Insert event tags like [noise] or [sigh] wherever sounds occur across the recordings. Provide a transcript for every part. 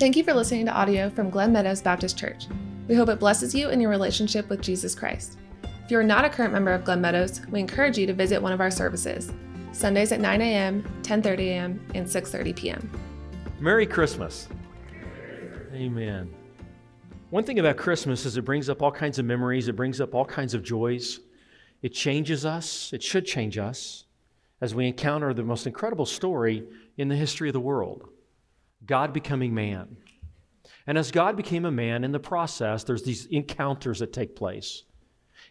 Thank you for listening to audio from Glen Meadows Baptist Church. We hope it blesses you in your relationship with Jesus Christ. If you are not a current member of Glen Meadows, we encourage you to visit one of our services. Sundays at 9 a.m., 10:30 a.m., and 6:30 p.m. Merry Christmas. Amen. One thing about Christmas is it brings up all kinds of memories, it brings up all kinds of joys. It changes us, it should change us as we encounter the most incredible story in the history of the world God becoming man. And as God became a man, in the process, there's these encounters that take place.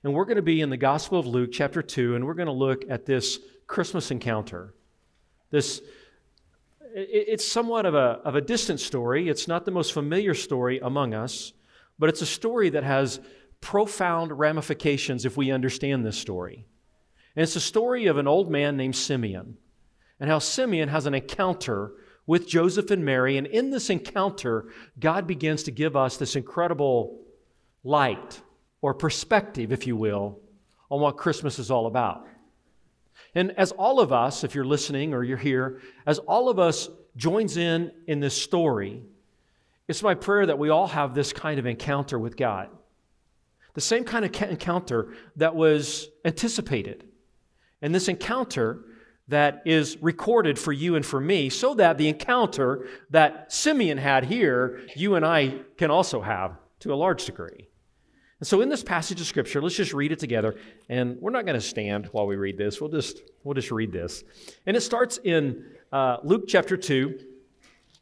And we're going to be in the Gospel of Luke, chapter 2, and we're going to look at this Christmas encounter. This it's somewhat of a, of a distant story. It's not the most familiar story among us, but it's a story that has profound ramifications if we understand this story. And it's a story of an old man named Simeon and how Simeon has an encounter with Joseph and Mary. And in this encounter, God begins to give us this incredible light or perspective, if you will, on what Christmas is all about. And as all of us, if you're listening or you're here, as all of us joins in in this story, it's my prayer that we all have this kind of encounter with God. The same kind of encounter that was anticipated. And this encounter that is recorded for you and for me, so that the encounter that Simeon had here, you and I can also have to a large degree. And so in this passage of scripture, let's just read it together. And we're not going to stand while we read this. We'll just, we'll just read this. And it starts in uh, Luke chapter 2.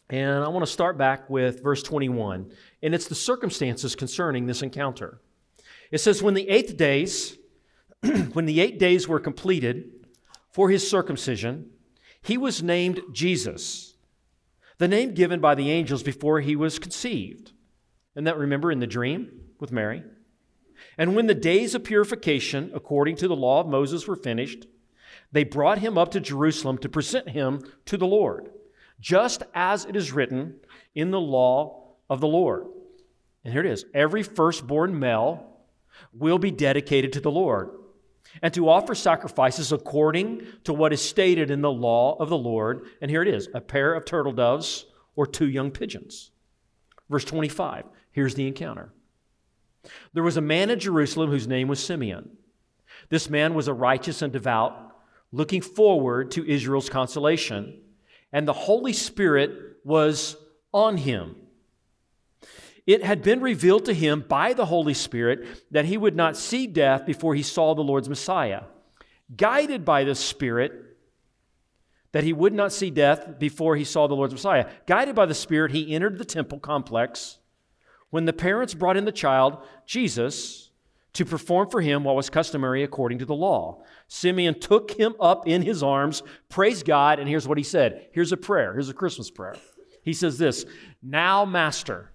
And I want to start back with verse 21. And it's the circumstances concerning this encounter. It says, When the eighth days, [clears throat] when the eight days were completed for his circumcision, he was named Jesus, the name given by the angels before he was conceived. And that remember in the dream with Mary? And when the days of purification, according to the law of Moses, were finished, they brought him up to Jerusalem to present him to the Lord, just as it is written in the law of the Lord. And here it is every firstborn male will be dedicated to the Lord, and to offer sacrifices according to what is stated in the law of the Lord. And here it is a pair of turtle doves or two young pigeons. Verse 25, here's the encounter. There was a man in Jerusalem whose name was Simeon. This man was a righteous and devout, looking forward to Israel's consolation, and the Holy Spirit was on him. It had been revealed to him by the Holy Spirit that he would not see death before he saw the Lord's Messiah. Guided by the Spirit, that he would not see death before he saw the Lord's Messiah. Guided by the Spirit, he entered the temple complex when the parents brought in the child, Jesus, to perform for him what was customary according to the law. Simeon took him up in his arms, praised God, and here's what he said. Here's a prayer. Here's a Christmas prayer. He says this Now, Master,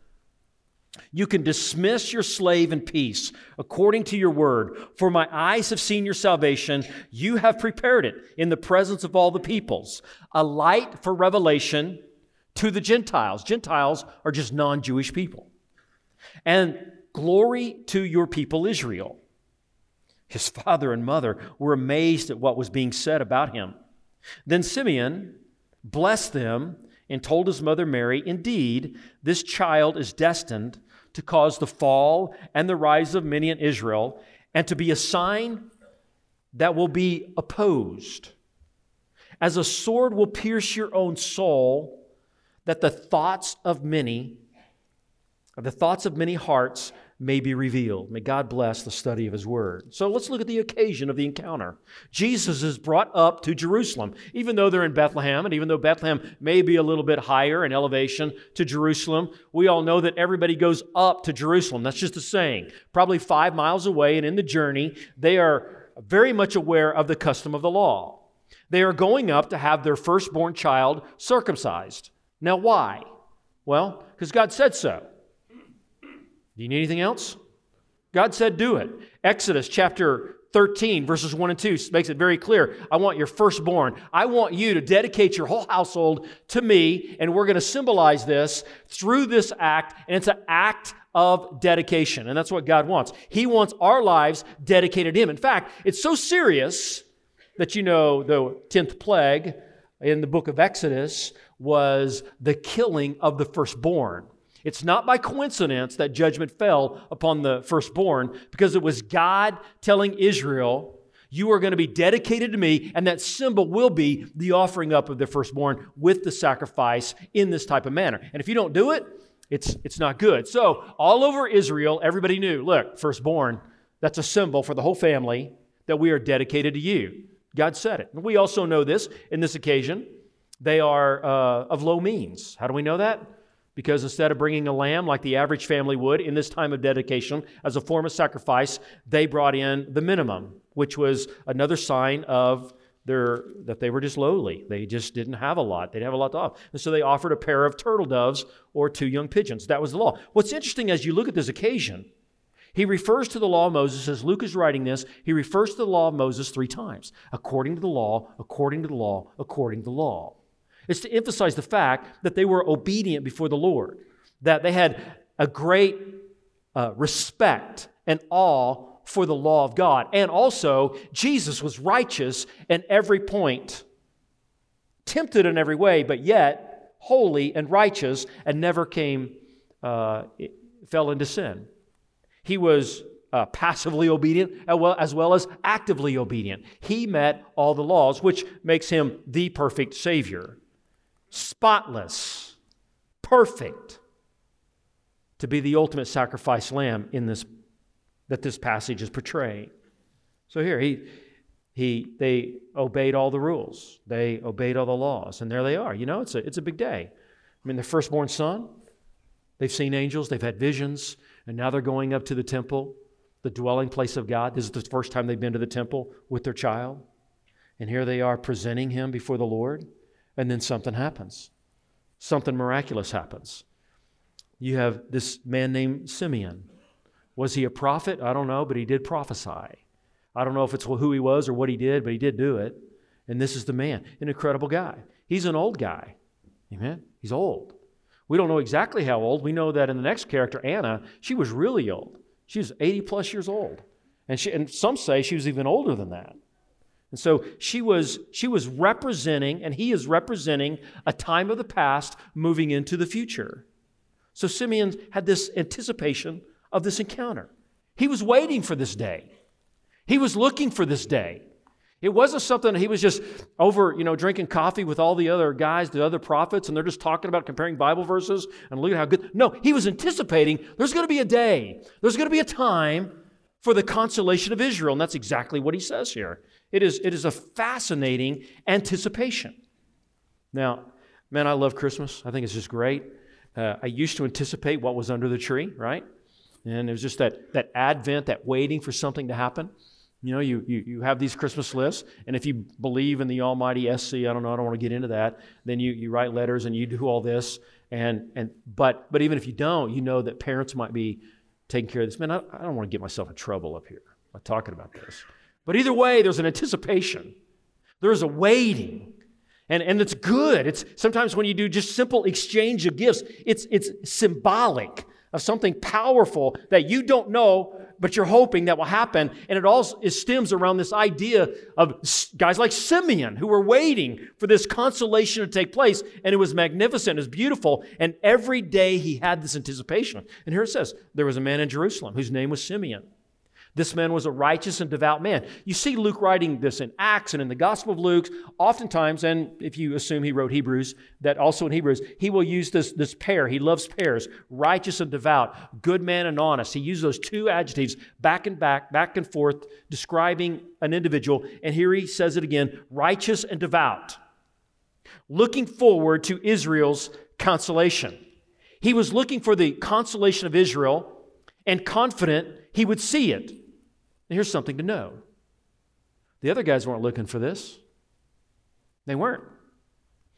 you can dismiss your slave in peace according to your word, for my eyes have seen your salvation. You have prepared it in the presence of all the peoples, a light for revelation to the Gentiles. Gentiles are just non Jewish people and glory to your people Israel. His [laughs] father and mother were amazed at what was being said about him. Then Simeon blessed them and told his mother Mary, Indeed, this child is destined to cause the fall and the rise of many in Israel, and to be a sign that will be opposed. As a sword will pierce your own soul, that the thoughts of many the thoughts of many hearts may be revealed. May God bless the study of His Word. So let's look at the occasion of the encounter. Jesus is brought up to Jerusalem, even though they're in Bethlehem, and even though Bethlehem may be a little bit higher in elevation to Jerusalem, we all know that everybody goes up to Jerusalem. That's just a saying. Probably five miles away, and in the journey, they are very much aware of the custom of the law. They are going up to have their firstborn child circumcised. Now, why? Well, because God said so. Do you need anything else? God said, do it. Exodus chapter 13, verses 1 and 2 makes it very clear. I want your firstborn. I want you to dedicate your whole household to me, and we're going to symbolize this through this act, and it's an act of dedication. And that's what God wants. He wants our lives dedicated to Him. In fact, it's so serious that you know the 10th plague in the book of Exodus was the killing of the firstborn. It's not by coincidence that judgment fell upon the firstborn because it was God telling Israel, You are going to be dedicated to me, and that symbol will be the offering up of the firstborn with the sacrifice in this type of manner. And if you don't do it, it's, it's not good. So, all over Israel, everybody knew look, firstborn, that's a symbol for the whole family that we are dedicated to you. God said it. And we also know this in this occasion. They are uh, of low means. How do we know that? Because instead of bringing a lamb like the average family would in this time of dedication as a form of sacrifice, they brought in the minimum, which was another sign of their, that they were just lowly. They just didn't have a lot. They didn't have a lot to offer. And so they offered a pair of turtle doves or two young pigeons. That was the law. What's interesting as you look at this occasion, he refers to the law of Moses, as Luke is writing this, he refers to the law of Moses three times according to the law, according to the law, according to the law. It's to emphasize the fact that they were obedient before the Lord, that they had a great uh, respect and awe for the law of God. And also, Jesus was righteous in every point, tempted in every way, but yet holy and righteous and never came, uh, fell into sin. He was uh, passively obedient as well, as well as actively obedient. He met all the laws, which makes him the perfect Savior. Spotless, perfect, to be the ultimate sacrifice lamb in this that this passage is portraying. So here he he they obeyed all the rules. They obeyed all the laws, and there they are. You know, it's a it's a big day. I mean, the firstborn son, they've seen angels, they've had visions, and now they're going up to the temple, the dwelling place of God. This is the first time they've been to the temple with their child. And here they are presenting him before the Lord. And then something happens. Something miraculous happens. You have this man named Simeon. Was he a prophet? I don't know, but he did prophesy. I don't know if it's who he was or what he did, but he did do it. And this is the man, an incredible guy. He's an old guy. Amen. He's old. We don't know exactly how old. We know that in the next character, Anna, she was really old. She was 80 plus years old. And, she, and some say she was even older than that. And so she was, she was representing, and he is representing a time of the past moving into the future. So Simeon had this anticipation of this encounter. He was waiting for this day. He was looking for this day. It wasn't something he was just over, you know, drinking coffee with all the other guys, the other prophets, and they're just talking about comparing Bible verses and look at how good. No, he was anticipating there's going to be a day, there's going to be a time for the consolation of Israel. And that's exactly what he says here. It is, it is a fascinating anticipation. Now, man, I love Christmas. I think it's just great. Uh, I used to anticipate what was under the tree, right? And it was just that, that advent, that waiting for something to happen. You know, you, you, you have these Christmas lists, and if you believe in the almighty SC, I don't know, I don't want to get into that, then you, you write letters and you do all this. And, and but, but even if you don't, you know that parents might be taking care of this. Man, I, I don't want to get myself in trouble up here by talking about this. But either way, there's an anticipation, there's a waiting. And, and it's good. It's sometimes when you do just simple exchange of gifts, it's, it's symbolic of something powerful that you don't know, but you're hoping that will happen. And it all it stems around this idea of guys like Simeon who were waiting for this consolation to take place. And it was magnificent, it was beautiful. And every day he had this anticipation. And here it says there was a man in Jerusalem whose name was Simeon. This man was a righteous and devout man. You see Luke writing this in Acts and in the Gospel of Luke, oftentimes, and if you assume he wrote Hebrews, that also in Hebrews, he will use this, this pair. He loves pairs righteous and devout, good man and honest. He uses those two adjectives back and back, back and forth, describing an individual. And here he says it again righteous and devout, looking forward to Israel's consolation. He was looking for the consolation of Israel and confident he would see it. Here's something to know the other guys weren't looking for this. They weren't.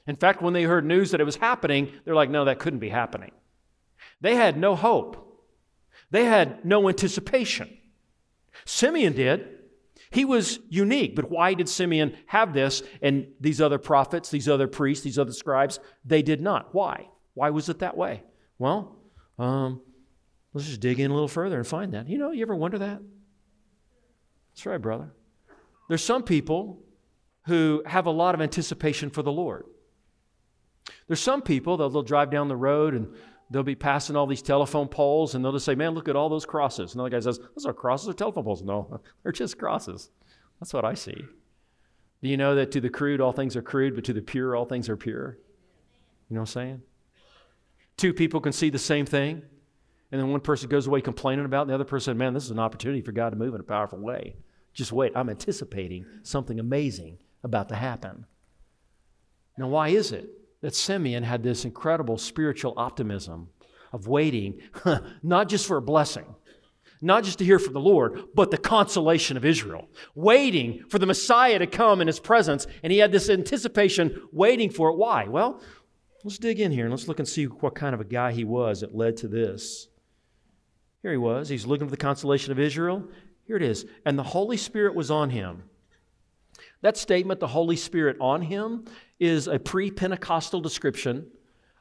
In fact, when they heard news that it was happening, they're like, no, that couldn't be happening. They had no hope, they had no anticipation. Simeon did. He was unique, but why did Simeon have this and these other prophets, these other priests, these other scribes? They did not. Why? Why was it that way? Well, um, let's just dig in a little further and find that. You know, you ever wonder that? That's right, brother. There's some people who have a lot of anticipation for the Lord. There's some people that they'll drive down the road and they'll be passing all these telephone poles and they'll just say, Man, look at all those crosses. Another guy says, Those are crosses or telephone poles. No, [laughs] they're just crosses. That's what I see. Do you know that to the crude, all things are crude, but to the pure, all things are pure? You know what I'm saying? Two people can see the same thing, and then one person goes away complaining about it, and the other person, man, this is an opportunity for God to move in a powerful way. Just wait, I'm anticipating something amazing about to happen. Now, why is it that Simeon had this incredible spiritual optimism of waiting, [laughs] not just for a blessing, not just to hear from the Lord, but the consolation of Israel, waiting for the Messiah to come in his presence. And he had this anticipation waiting for it. Why? Well, let's dig in here and let's look and see what kind of a guy he was that led to this. Here he was. He's looking for the consolation of Israel. Here it is. And the Holy Spirit was on him. That statement, the Holy Spirit on him, is a pre Pentecostal description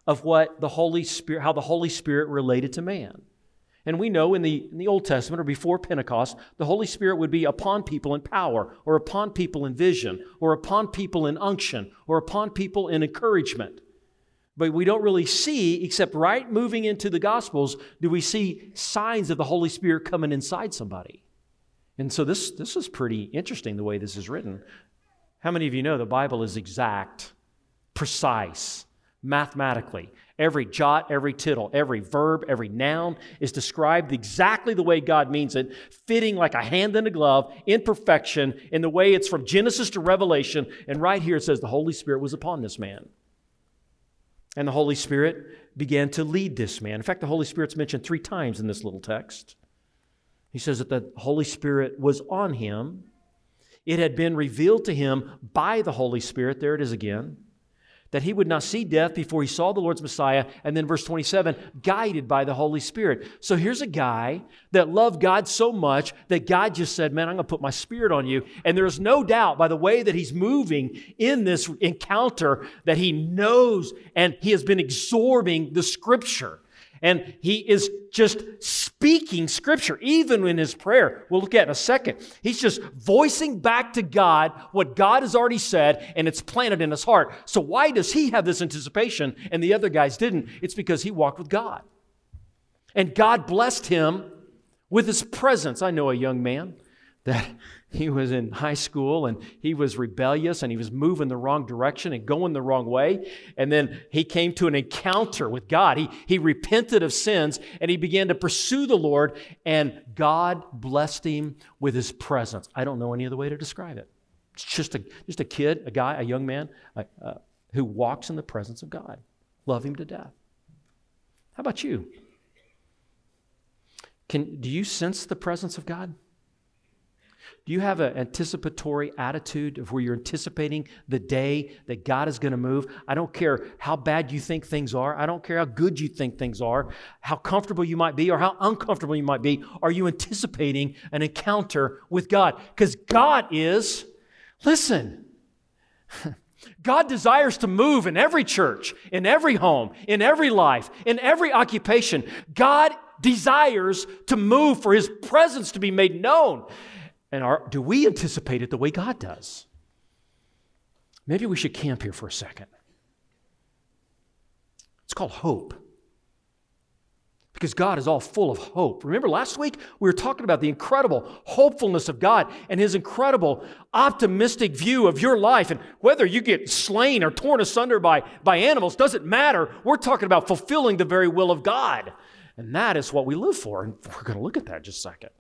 of what the Holy Spirit, how the Holy Spirit related to man. And we know in the, in the Old Testament or before Pentecost, the Holy Spirit would be upon people in power, or upon people in vision, or upon people in unction, or upon people in encouragement. But we don't really see, except right moving into the Gospels, do we see signs of the Holy Spirit coming inside somebody. And so this, this is pretty interesting the way this is written. How many of you know the Bible is exact, precise, mathematically? Every jot, every tittle, every verb, every noun is described exactly the way God means it, fitting like a hand in a glove, in perfection, in the way it's from Genesis to Revelation. And right here it says the Holy Spirit was upon this man. And the Holy Spirit began to lead this man. In fact, the Holy Spirit's mentioned three times in this little text. He says that the Holy Spirit was on him. It had been revealed to him by the Holy Spirit. There it is again that he would not see death before he saw the Lord's Messiah. And then verse 27, guided by the Holy Spirit. So here's a guy that loved God so much that God just said, Man, I'm going to put my spirit on you. And there's no doubt by the way that he's moving in this encounter that he knows and he has been absorbing the scripture. And he is just speaking scripture, even in his prayer. We'll look at in a second. He's just voicing back to God what God has already said, and it's planted in his heart. So, why does he have this anticipation and the other guys didn't? It's because he walked with God. And God blessed him with his presence. I know a young man that he was in high school and he was rebellious and he was moving the wrong direction and going the wrong way. And then he came to an encounter with God. He, he repented of sins and he began to pursue the Lord, and God blessed him with his presence. I don't know any other way to describe it. It's just a, just a kid, a guy, a young man uh, uh, who walks in the presence of God. Love him to death. How about you? Can, do you sense the presence of God? Do you have an anticipatory attitude of where you're anticipating the day that God is going to move? I don't care how bad you think things are. I don't care how good you think things are, how comfortable you might be, or how uncomfortable you might be. Are you anticipating an encounter with God? Because God is, listen, [laughs] God desires to move in every church, in every home, in every life, in every occupation. God desires to move for his presence to be made known. And are, do we anticipate it the way God does? Maybe we should camp here for a second. It's called hope. Because God is all full of hope. Remember last week we were talking about the incredible hopefulness of God and His incredible optimistic view of your life. And whether you get slain or torn asunder by, by animals doesn't matter. We're talking about fulfilling the very will of God. And that is what we live for. And we're going to look at that just a second.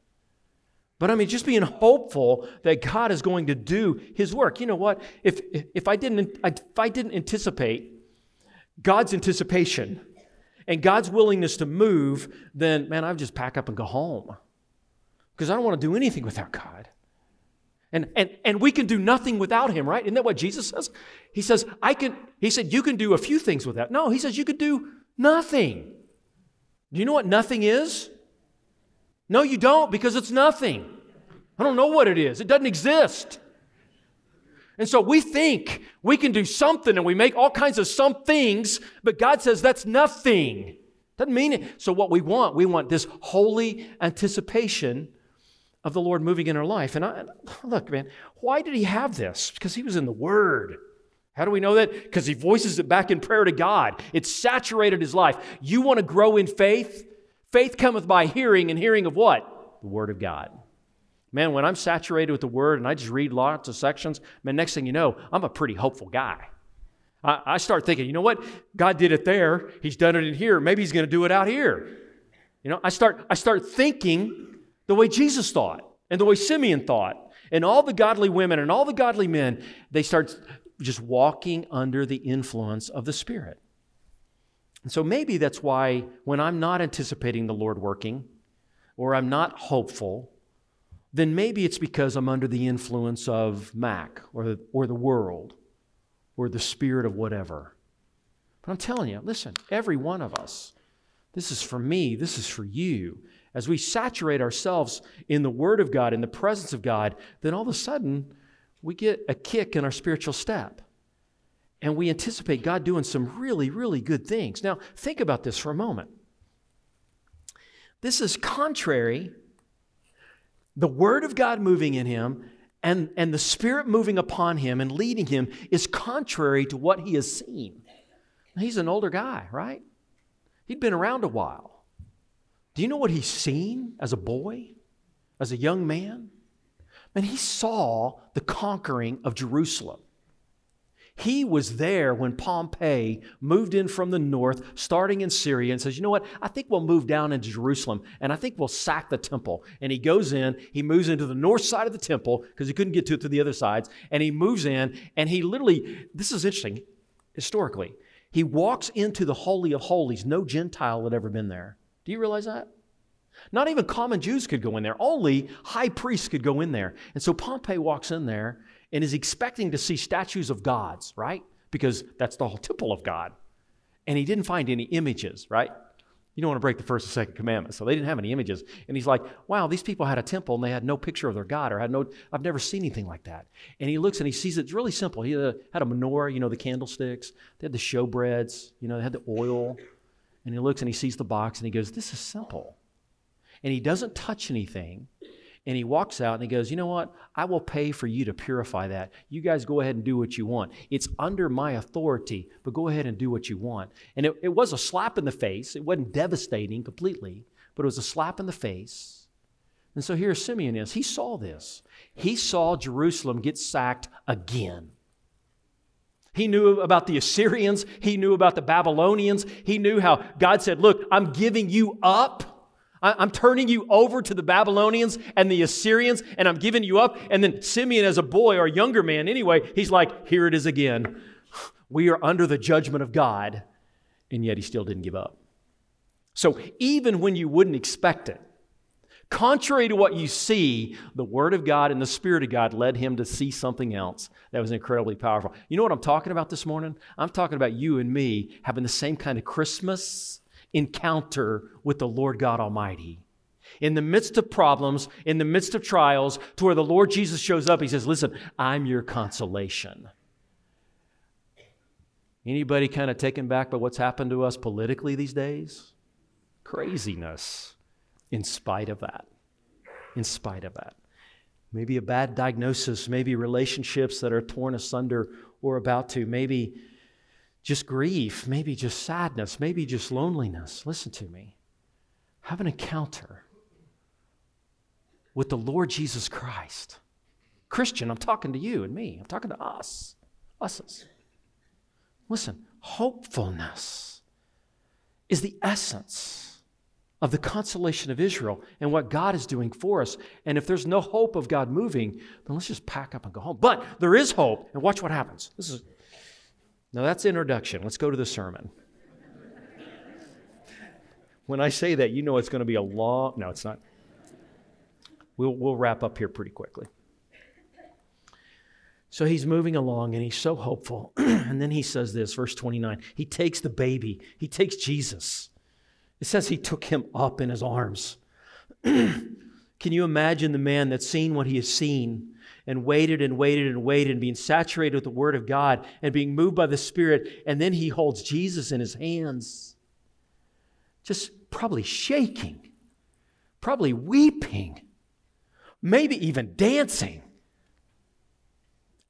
But I mean, just being hopeful that God is going to do His work. You know what? If, if, I, didn't, if I didn't anticipate God's anticipation and God's willingness to move, then, man, I'd just pack up and go home. Because I don't want to do anything without God. And, and, and we can do nothing without Him, right? Isn't that what Jesus says? He says, I can, He said, you can do a few things without. No, He says, you could do nothing. Do you know what nothing is? No, you don't, because it's nothing. I don't know what it is, it doesn't exist. And so we think we can do something and we make all kinds of some things, but God says that's nothing. Doesn't mean it. So, what we want, we want this holy anticipation of the Lord moving in our life. And I, look, man, why did he have this? Because he was in the Word. How do we know that? Because he voices it back in prayer to God. It saturated his life. You want to grow in faith? Faith cometh by hearing, and hearing of what? The Word of God. Man, when I'm saturated with the Word and I just read lots of sections, man, next thing you know, I'm a pretty hopeful guy. I, I start thinking, you know what? God did it there. He's done it in here. Maybe He's going to do it out here. You know, I start, I start thinking the way Jesus thought and the way Simeon thought. And all the godly women and all the godly men, they start just walking under the influence of the Spirit. And so maybe that's why when I'm not anticipating the Lord working or I'm not hopeful, then maybe it's because I'm under the influence of Mac or or the world or the spirit of whatever. But I'm telling you, listen, every one of us, this is for me, this is for you. As we saturate ourselves in the Word of God, in the presence of God, then all of a sudden we get a kick in our spiritual step. And we anticipate God doing some really, really good things. Now, think about this for a moment. This is contrary, the Word of God moving in him and, and the Spirit moving upon him and leading him is contrary to what he has seen. He's an older guy, right? He'd been around a while. Do you know what he's seen as a boy, as a young man? And he saw the conquering of Jerusalem. He was there when Pompey moved in from the north, starting in Syria, and says, You know what? I think we'll move down into Jerusalem and I think we'll sack the temple. And he goes in, he moves into the north side of the temple because he couldn't get to it through the other sides. And he moves in, and he literally, this is interesting historically, he walks into the Holy of Holies. No Gentile had ever been there. Do you realize that? Not even common Jews could go in there. Only high priests could go in there. And so Pompey walks in there and is expecting to see statues of gods, right? Because that's the whole temple of God. And he didn't find any images, right? You don't want to break the first and second commandment. So they didn't have any images. And he's like, wow, these people had a temple and they had no picture of their God or had no, I've never seen anything like that. And he looks and he sees it's really simple. He had a, had a menorah, you know, the candlesticks. They had the showbreads, you know, they had the oil. And he looks and he sees the box and he goes, this is simple. And he doesn't touch anything and he walks out and he goes, You know what? I will pay for you to purify that. You guys go ahead and do what you want. It's under my authority, but go ahead and do what you want. And it, it was a slap in the face. It wasn't devastating completely, but it was a slap in the face. And so here Simeon is. He saw this. He saw Jerusalem get sacked again. He knew about the Assyrians. He knew about the Babylonians. He knew how God said, Look, I'm giving you up I'm turning you over to the Babylonians and the Assyrians, and I'm giving you up. And then Simeon, as a boy or a younger man anyway, he's like, Here it is again. We are under the judgment of God. And yet he still didn't give up. So even when you wouldn't expect it, contrary to what you see, the Word of God and the Spirit of God led him to see something else that was incredibly powerful. You know what I'm talking about this morning? I'm talking about you and me having the same kind of Christmas encounter with the Lord God Almighty. In the midst of problems, in the midst of trials, to where the Lord Jesus shows up, he says, Listen, I'm your consolation. Anybody kind of taken back by what's happened to us politically these days? Craziness in spite of that. In spite of that. Maybe a bad diagnosis, maybe relationships that are torn asunder or about to, maybe just grief, maybe just sadness, maybe just loneliness. Listen to me. Have an encounter with the Lord Jesus Christ. Christian, I'm talking to you and me. I'm talking to us. Us. Listen, hopefulness is the essence of the consolation of Israel and what God is doing for us. And if there's no hope of God moving, then let's just pack up and go home. But there is hope, and watch what happens. This is now that's introduction. Let's go to the sermon. when I say that, you know it's going to be a long. No, it's not. We'll, we'll wrap up here pretty quickly. So he's moving along and he's so hopeful. [clears throat] and then he says this, verse 29. He takes the baby, he takes Jesus. It says he took him up in his arms. [clears throat] Can you imagine the man that's seen what he has seen? And waited and waited and waited and being saturated with the Word of God and being moved by the Spirit. And then he holds Jesus in his hands, just probably shaking, probably weeping, maybe even dancing,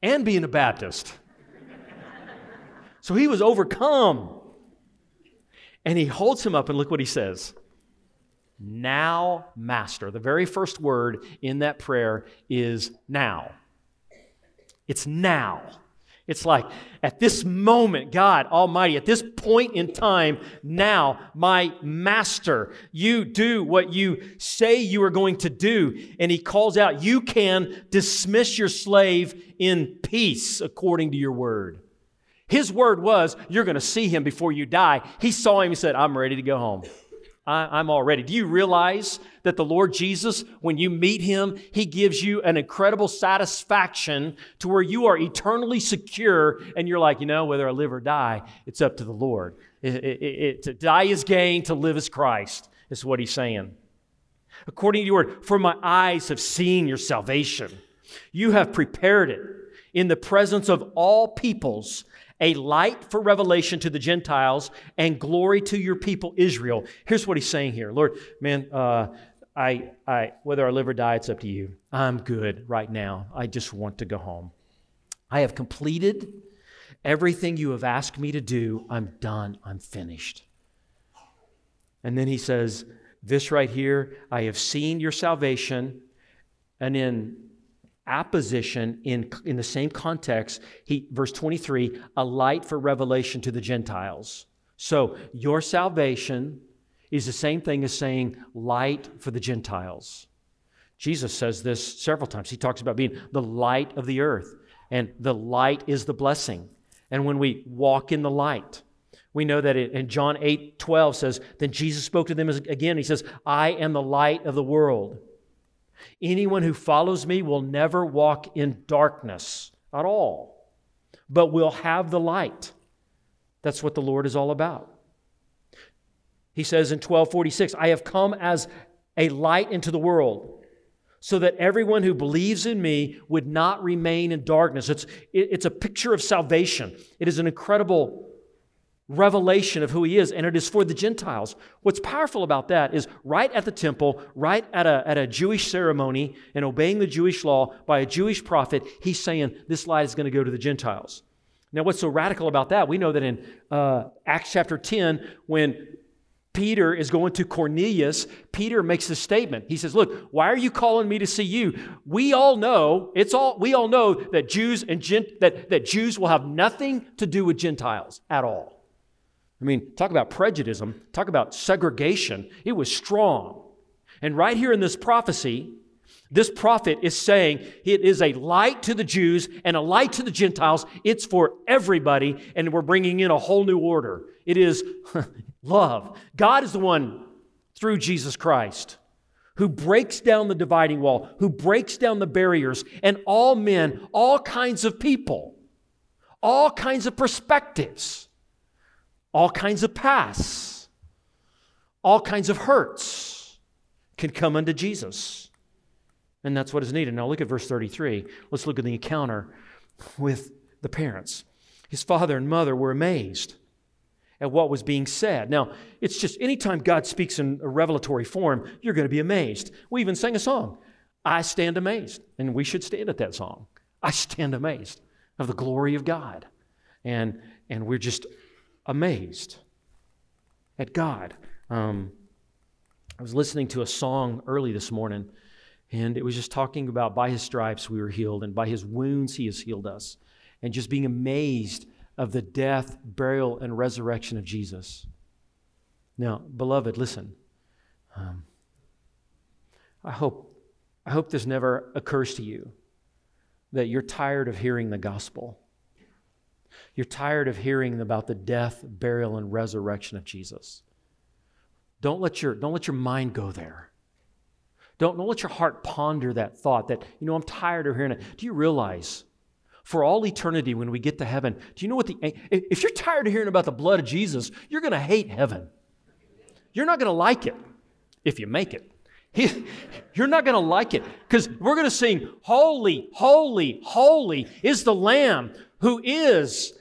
and being a Baptist. so he was overcome. And he holds him up, and look what he says. Now, Master. The very first word in that prayer is now. It's now. It's like, at this moment, God Almighty, at this point in time, now, my master, you do what you say you are going to do. And he calls out, You can dismiss your slave in peace according to your word. His word was, You're going to see him before you die. He saw him and said, I'm ready to go home. I, am all ready. Do you realize that the Lord Jesus, when you meet him, he gives you an incredible satisfaction to where you are eternally secure and you're like, you know, whether I live or die, it's up to the Lord. It, it, it, to die is gain, to live is Christ, is what he's saying. According to your word, for my eyes have seen your salvation. You have prepared it in the presence of all peoples a light for revelation to the Gentiles and glory to your people Israel. Here's what he's saying here Lord, man, uh, I, I, whether I live or die, it's up to you. I'm good right now. I just want to go home. I have completed everything you have asked me to do. I'm done. I'm finished. And then he says, This right here, I have seen your salvation. And in apposition in, in the same context he verse 23 a light for revelation to the gentiles so your salvation is the same thing as saying light for the gentiles jesus says this several times he talks about being the light of the earth and the light is the blessing and when we walk in the light we know that in John 8 12 says, Then Jesus spoke to them again. He says, I am the light of the world. Anyone who follows me will never walk in darkness at all, but will have the light. That's what the Lord is all about. He says in 1246, I have come as a light into the world so that everyone who believes in me would not remain in darkness. It's, it's a picture of salvation. It is an incredible revelation of who he is, and it is for the Gentiles. What's powerful about that is right at the temple, right at a, at a Jewish ceremony, and obeying the Jewish law by a Jewish prophet, he's saying this light is going to go to the Gentiles. Now, what's so radical about that? We know that in uh, Acts chapter 10, when Peter is going to Cornelius, Peter makes this statement. He says, "Look, why are you calling me to see you? We all know, it's all we all know that Jews and Gent, that, that Jews will have nothing to do with Gentiles at all. I mean, talk about prejudice, talk about segregation. It was strong. And right here in this prophecy, this prophet is saying it is a light to the Jews and a light to the Gentiles. It's for everybody, and we're bringing in a whole new order. It is [laughs] love. God is the one through Jesus Christ who breaks down the dividing wall, who breaks down the barriers, and all men, all kinds of people, all kinds of perspectives all kinds of pasts, all kinds of hurts can come unto Jesus. And that's what is needed. Now look at verse 33. Let's look at the encounter with the parents. His father and mother were amazed at what was being said. Now, it's just anytime God speaks in a revelatory form, you're going to be amazed. We even sang a song, I Stand Amazed. And we should stand at that song. I stand amazed of the glory of God. And, and we're just amazed at God. Um, I was listening to a song early this morning, and it was just talking about by his stripes we were healed, and by his wounds he has healed us, and just being amazed of the death, burial, and resurrection of Jesus. Now, beloved, listen. Um, I hope, I hope this never occurs to you that you're tired of hearing the gospel. You're tired of hearing about the death, burial, and resurrection of Jesus. Don't let your, don't let your mind go there. Don't, don't let your heart ponder that thought that, you know, I'm tired of hearing it. Do you realize for all eternity when we get to heaven, do you know what the, if you're tired of hearing about the blood of Jesus, you're going to hate heaven. You're not going to like it if you make it. You're not going to like it because we're going to sing, Holy, holy, holy is the Lamb who is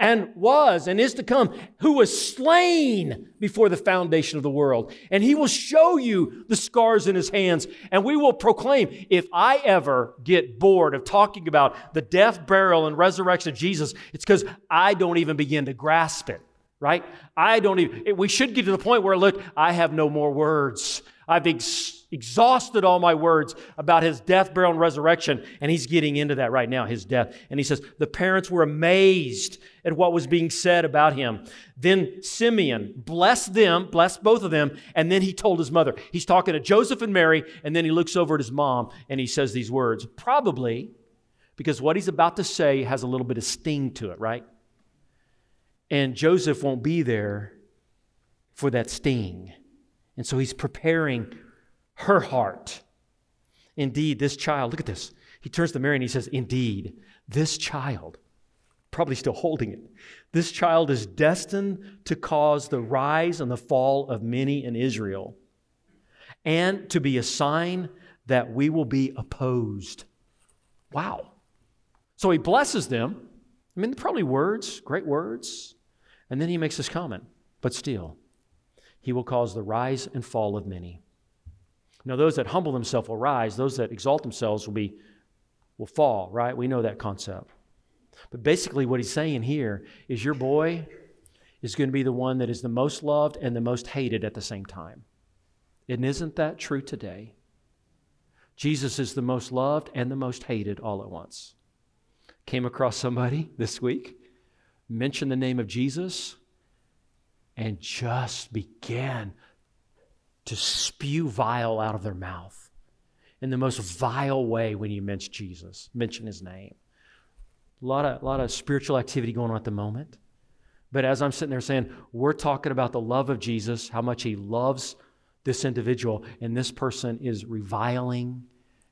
and was and is to come, who was slain before the foundation of the world. And he will show you the scars in his hands. And we will proclaim, if I ever get bored of talking about the death, burial, and resurrection of Jesus, it's because I don't even begin to grasp it, right? I don't even, we should get to the point where, look, I have no more words. I've ex- exhausted all my words about his death, burial, and resurrection. And he's getting into that right now, his death. And he says, The parents were amazed at what was being said about him. Then Simeon blessed them, blessed both of them, and then he told his mother. He's talking to Joseph and Mary, and then he looks over at his mom and he says these words. Probably because what he's about to say has a little bit of sting to it, right? And Joseph won't be there for that sting. And so he's preparing her heart. Indeed, this child, look at this. He turns to Mary and he says, Indeed, this child, probably still holding it, this child is destined to cause the rise and the fall of many in Israel and to be a sign that we will be opposed. Wow. So he blesses them. I mean, probably words, great words. And then he makes this comment, but still, he will cause the rise and fall of many. Now, those that humble themselves will rise, those that exalt themselves will be will fall, right? We know that concept. But basically what he's saying here is your boy is going to be the one that is the most loved and the most hated at the same time. And isn't that true today? Jesus is the most loved and the most hated all at once. Came across somebody [laughs] this week, mentioned the name of Jesus, and just began to spew vile out of their mouth in the most vile way when you mention Jesus, mention his name. A lot of, lot of spiritual activity going on at the moment. But as I'm sitting there saying, we're talking about the love of Jesus, how much he loves this individual, and this person is reviling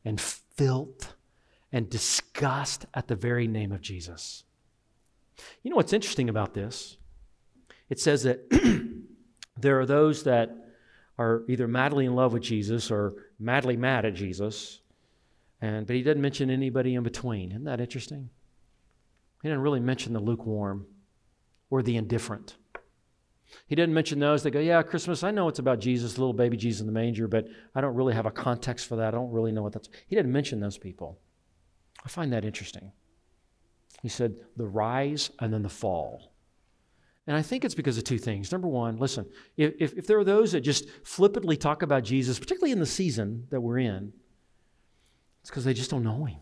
and filth and disgust at the very name of Jesus. You know what's interesting about this? it says that [clears throat] there are those that are either madly in love with Jesus or madly mad at Jesus. And, but he doesn't mention anybody in between. Isn't that interesting? He doesn't really mention the lukewarm or the indifferent. He doesn't mention those that go, Yeah, Christmas, I know it's about Jesus, little baby Jesus in the manger, but I don't really have a context for that. I don't really know what that's. He didn't mention those people. I find that interesting. He said the rise and then the fall. And I think it's because of two things. Number one, listen, if, if there are those that just flippantly talk about Jesus, particularly in the season that we're in, it's because they just don't know him.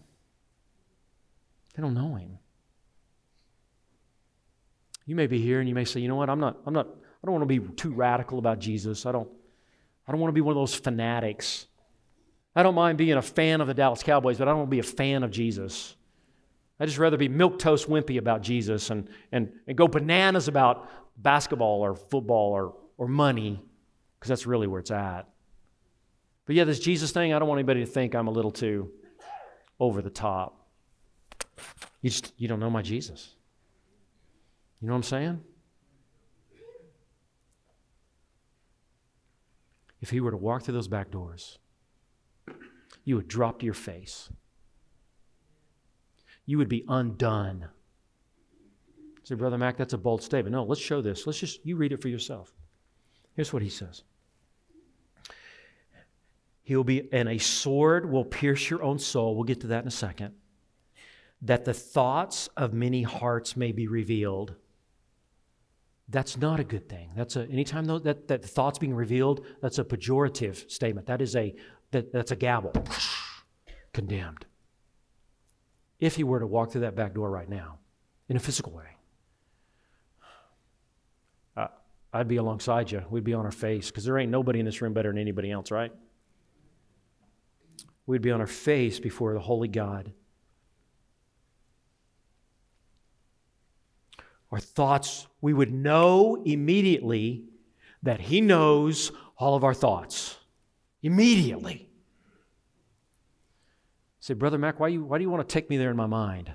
They don't know him. You may be here and you may say, you know what, I'm not, I'm not, I don't want to be too radical about Jesus. I don't, I don't want to be one of those fanatics. I don't mind being a fan of the Dallas Cowboys, but I don't want to be a fan of Jesus. I'd just rather be milquetoast wimpy about Jesus and, and, and go bananas about basketball or football or, or money, because that's really where it's at. But yeah, this Jesus thing, I don't want anybody to think I'm a little too over the top. You just you don't know my Jesus. You know what I'm saying? If he were to walk through those back doors, you would drop to your face you would be undone. Say, Brother Mac, that's a bold statement. No, let's show this. Let's just, you read it for yourself. Here's what he says He'll be, and a sword will pierce your own soul. We'll get to that in a second. That the thoughts of many hearts may be revealed. That's not a good thing. That's a, anytime though, that, that thoughts being revealed, that's a pejorative statement. That is a, that, that's a gavel. [sniffs] Condemned if he were to walk through that back door right now in a physical way. Uh, I'd be alongside you. We'd be on our face because there ain't nobody in this room better than anybody else, right? We'd be on our face before the Holy God. Our thoughts, we would know immediately that He knows all of our thoughts. Immediately. Say, Brother Mac, why, you, why do you want to take me there in my mind?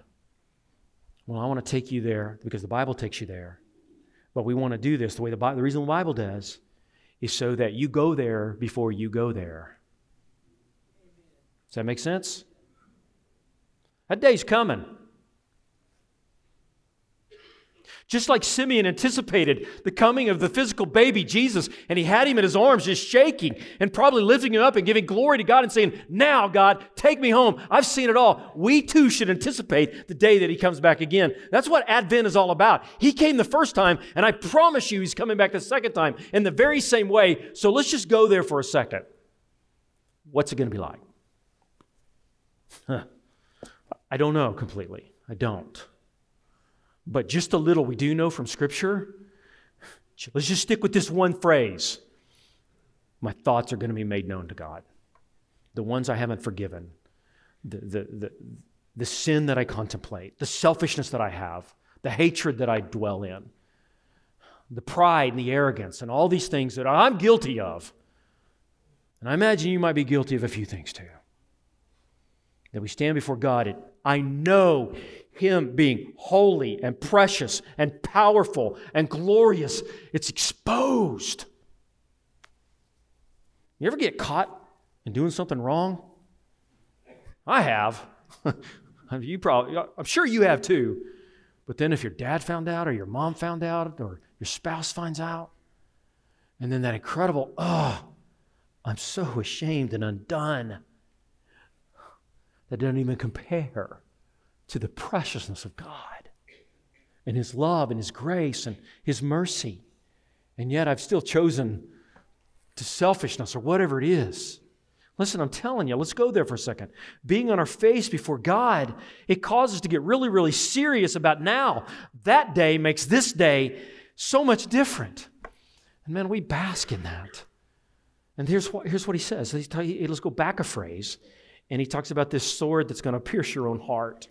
Well, I want to take you there because the Bible takes you there. But we want to do this the way the Bible, the reason the Bible does is so that you go there before you go there. Does that make sense? That day's coming. Just like Simeon anticipated the coming of the physical baby Jesus, and he had him in his arms, just shaking and probably lifting him up and giving glory to God and saying, Now, God, take me home. I've seen it all. We too should anticipate the day that he comes back again. That's what Advent is all about. He came the first time, and I promise you he's coming back the second time in the very same way. So let's just go there for a second. What's it going to be like? Huh. I don't know completely. I don't. But just a little we do know from Scripture. Let's just stick with this one phrase. My thoughts are going to be made known to God. The ones I haven't forgiven, the, the, the, the sin that I contemplate, the selfishness that I have, the hatred that I dwell in, the pride and the arrogance, and all these things that I'm guilty of. And I imagine you might be guilty of a few things too. That we stand before God, and I know him being holy and precious and powerful and glorious, it's exposed. You ever get caught in doing something wrong? I have. [laughs] you probably, I'm sure you have too. But then if your dad found out or your mom found out or your spouse finds out, and then that incredible, oh, I'm so ashamed and undone. That doesn't even compare to the preciousness of God and His love and His grace and His mercy. And yet I've still chosen to selfishness or whatever it is. Listen, I'm telling you, let's go there for a second. Being on our face before God, it causes us to get really, really serious about now. That day makes this day so much different. And man, we bask in that. And here's what, here's what he says. Let's go back a phrase. And he talks about this sword that's going to pierce your own heart.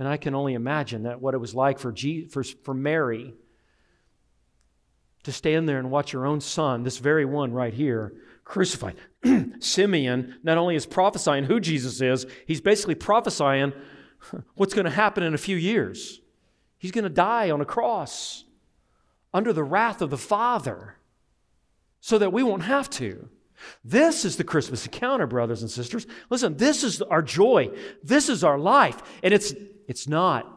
And I can only imagine that what it was like for, for, for Mary to stand there and watch her own son, this very one right here, crucified. [clears throat] Simeon not only is prophesying who Jesus is, he's basically prophesying what's going to happen in a few years. He's going to die on a cross under the wrath of the Father so that we won't have to. This is the Christmas encounter, brothers and sisters. Listen, this is our joy. This is our life. And it's it's not.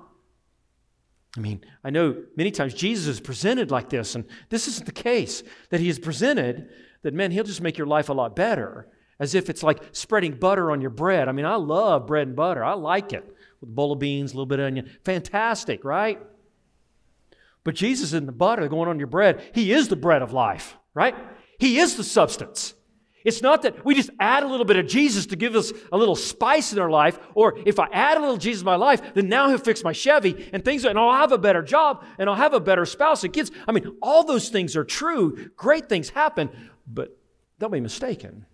I mean, I know many times Jesus is presented like this, and this isn't the case. That he is presented that, man, he'll just make your life a lot better, as if it's like spreading butter on your bread. I mean, I love bread and butter, I like it with a bowl of beans, a little bit of onion. Fantastic, right? But Jesus isn't the butter going on your bread, he is the bread of life, right? He is the substance. It's not that we just add a little bit of Jesus to give us a little spice in our life, or if I add a little Jesus in my life, then now he'll fix my Chevy and things, and I'll have a better job and I'll have a better spouse and kids. I mean, all those things are true. Great things happen, but don't be mistaken.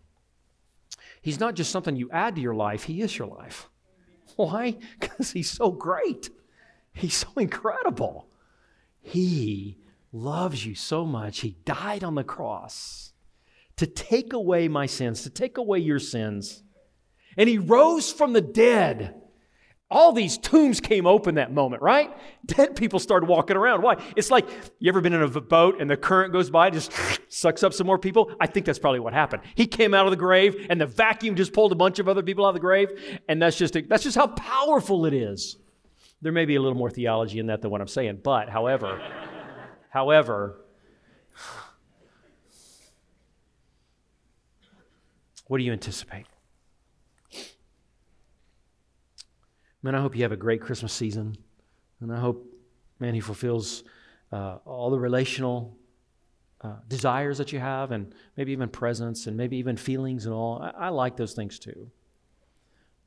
He's not just something you add to your life, he is your life. Why? [laughs] Because he's so great. He's so incredible. He loves you so much, he died on the cross to take away my sins, to take away your sins. And he rose from the dead. All these tombs came open that moment, right? [laughs] Dead people started walking around. Why? It's like you ever been in a boat and the current goes by, just [laughs] sucks up some more people? I think that's probably what happened. He came out of the grave and the vacuum just pulled a bunch of other people out of the grave, and that's just that's just how powerful it is. There may be a little more theology in that than what I'm saying, but however, [laughs] however, What do you anticipate? Man, I hope you have a great Christmas season. And I hope, man, He fulfills uh, all the relational uh, desires that you have, and maybe even presents, and maybe even feelings and all. I, I like those things too.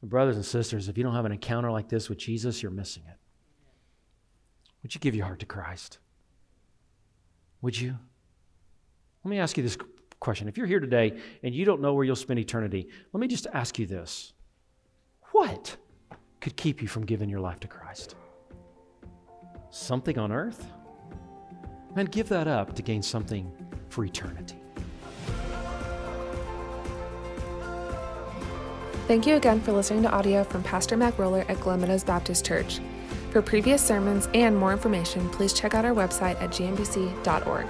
brothers and sisters, if you don't have an encounter like this with Jesus, you're missing it. Would you give your heart to Christ? Would you? Let me ask you this question. If you're here today and you don't know where you'll spend eternity, let me just ask you this What could keep you from giving your life to Christ? Something on earth? Man, give that up to gain something for eternity. Thank you again for listening to audio from Pastor Mac Roller at Glen Baptist Church. For previous sermons and more information, please check out our website at gmbc.org.